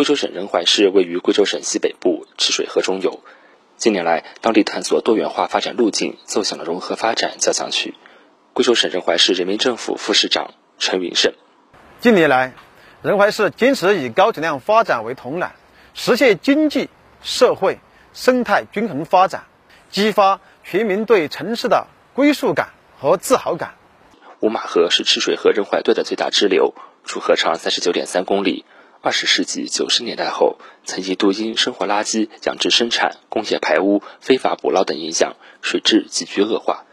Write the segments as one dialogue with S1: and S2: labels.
S1: 贵州省仁怀市位于贵州省西北部，赤水河中游。近年来，当地探索多元化发展路径，奏响了融合发展交响曲。贵州省仁怀市人民政府副市长陈云胜：
S2: 近年来，仁怀市坚持以高质量发展为统揽，实现经济社会生态均衡发展，激发全民对城市的归属感和自豪感。
S1: 五马河是赤水河仁怀段的最大支流，主河长三十九点三公里。二十世纪九十年代后，曾一度因生活垃圾、养殖生产、工业排污、非法捕捞等影响，水质急剧恶化。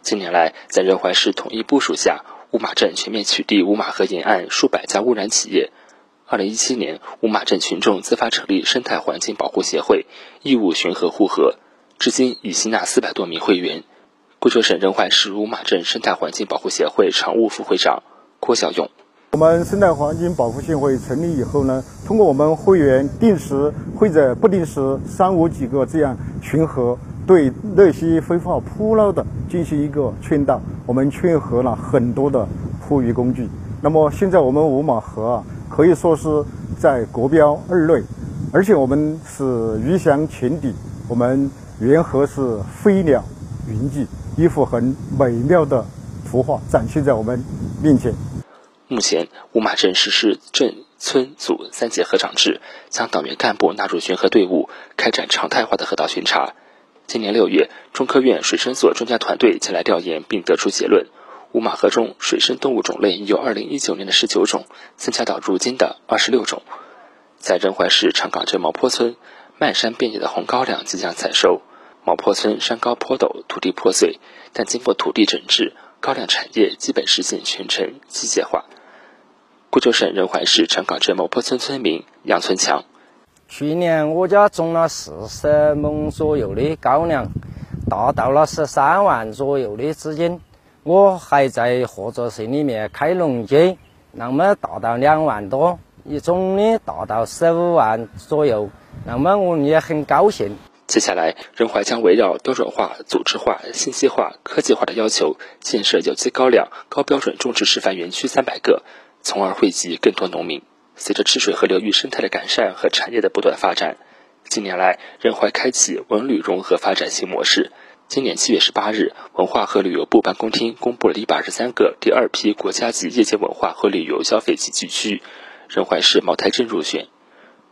S1: 近年来，在仁怀市统一部署下，乌马镇全面取缔乌马河沿岸数百家污染企业。二零一七年，乌马镇群众自发成立生态环境保护协会，义务巡河护河，至今已吸纳四百多名会员。贵州省仁怀市乌马镇生态环境保护协会常务副会长郭小勇。
S3: 我们生态环境保护协会成立以后呢，通过我们会员定时或者不定时三五几个这样巡河，对那些非法捕捞的进行一个劝导。我们劝和了很多的捕鱼工具。那么现在我们五马河啊，可以说是在国标二类，而且我们是鱼翔浅底，我们沿河是飞鸟云集，一幅很美妙的图画展现在我们面前。
S1: 目前，乌马镇实施镇村组三级河长制，将党员干部纳入巡河队伍，开展常态化的河道巡查。今年六月，中科院水生所专家团队前来调研，并得出结论：乌马河中水生动物种类由2019年的十九种增加到如今的二十六种。在仁怀市长岗镇毛坡村，漫山遍野的红高粱即将采收。毛坡村山高坡陡，土地破碎，但经过土地整治，高粱产业基本实现全程机械化。贵州省仁怀市长岗镇某坡村村民杨村强：
S4: 去年我家种了四十亩左右的高粱，达到了十三万左右的资金。我还在合作社里面开农机，那么达到两万多，一总的达到十五万左右。那么我们也很高兴。
S1: 接下来，仁怀将围绕标准化、组织化、信息化、科技化的要求，建设有机高粱高标准种植示范园区三百个。从而惠及更多农民。随着赤水河流域生态的改善和产业的不断发展，近年来仁怀开启文旅融合发展新模式。今年七月十八日，文化和旅游部办公厅公布了一百二十三个第二批国家级夜间文化和旅游消费集聚区，仁怀市茅台镇入选。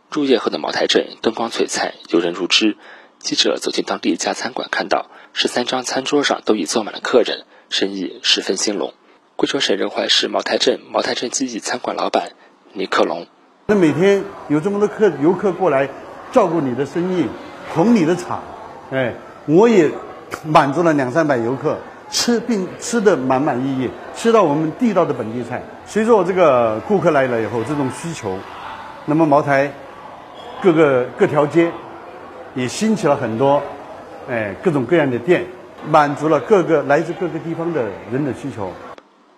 S1: 入夜后的茅台镇灯光璀璨，游人如织。记者走进当地一家餐馆，看到十三张餐桌上都已坐满了客人，生意十分兴隆。贵州省仁怀市茅台镇茅台镇记忆餐馆老板尼克龙，
S5: 那每天有这么多客游客过来照顾你的生意，捧你的场，哎，我也满足了两三百游客，吃并吃的满满意意，吃到我们地道的本地菜。随着我这个顾客来了以后，这种需求，那么茅台各个各条街也兴起了很多，哎，各种各样的店，满足了各个来自各个地方的人的需求。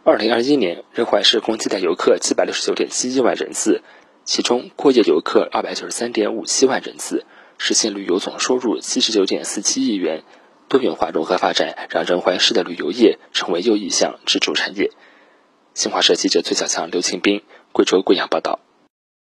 S1: 二零二一年，仁怀市共接待游客七百六十九点七一万人次，其中过夜游客二百九十三点五七万人次，实现旅游总收入七十九点四七亿元。多元化融合发展，让仁怀市的旅游业成为又一项支柱产业。新华社记者崔小强、刘庆斌，贵州贵阳报道。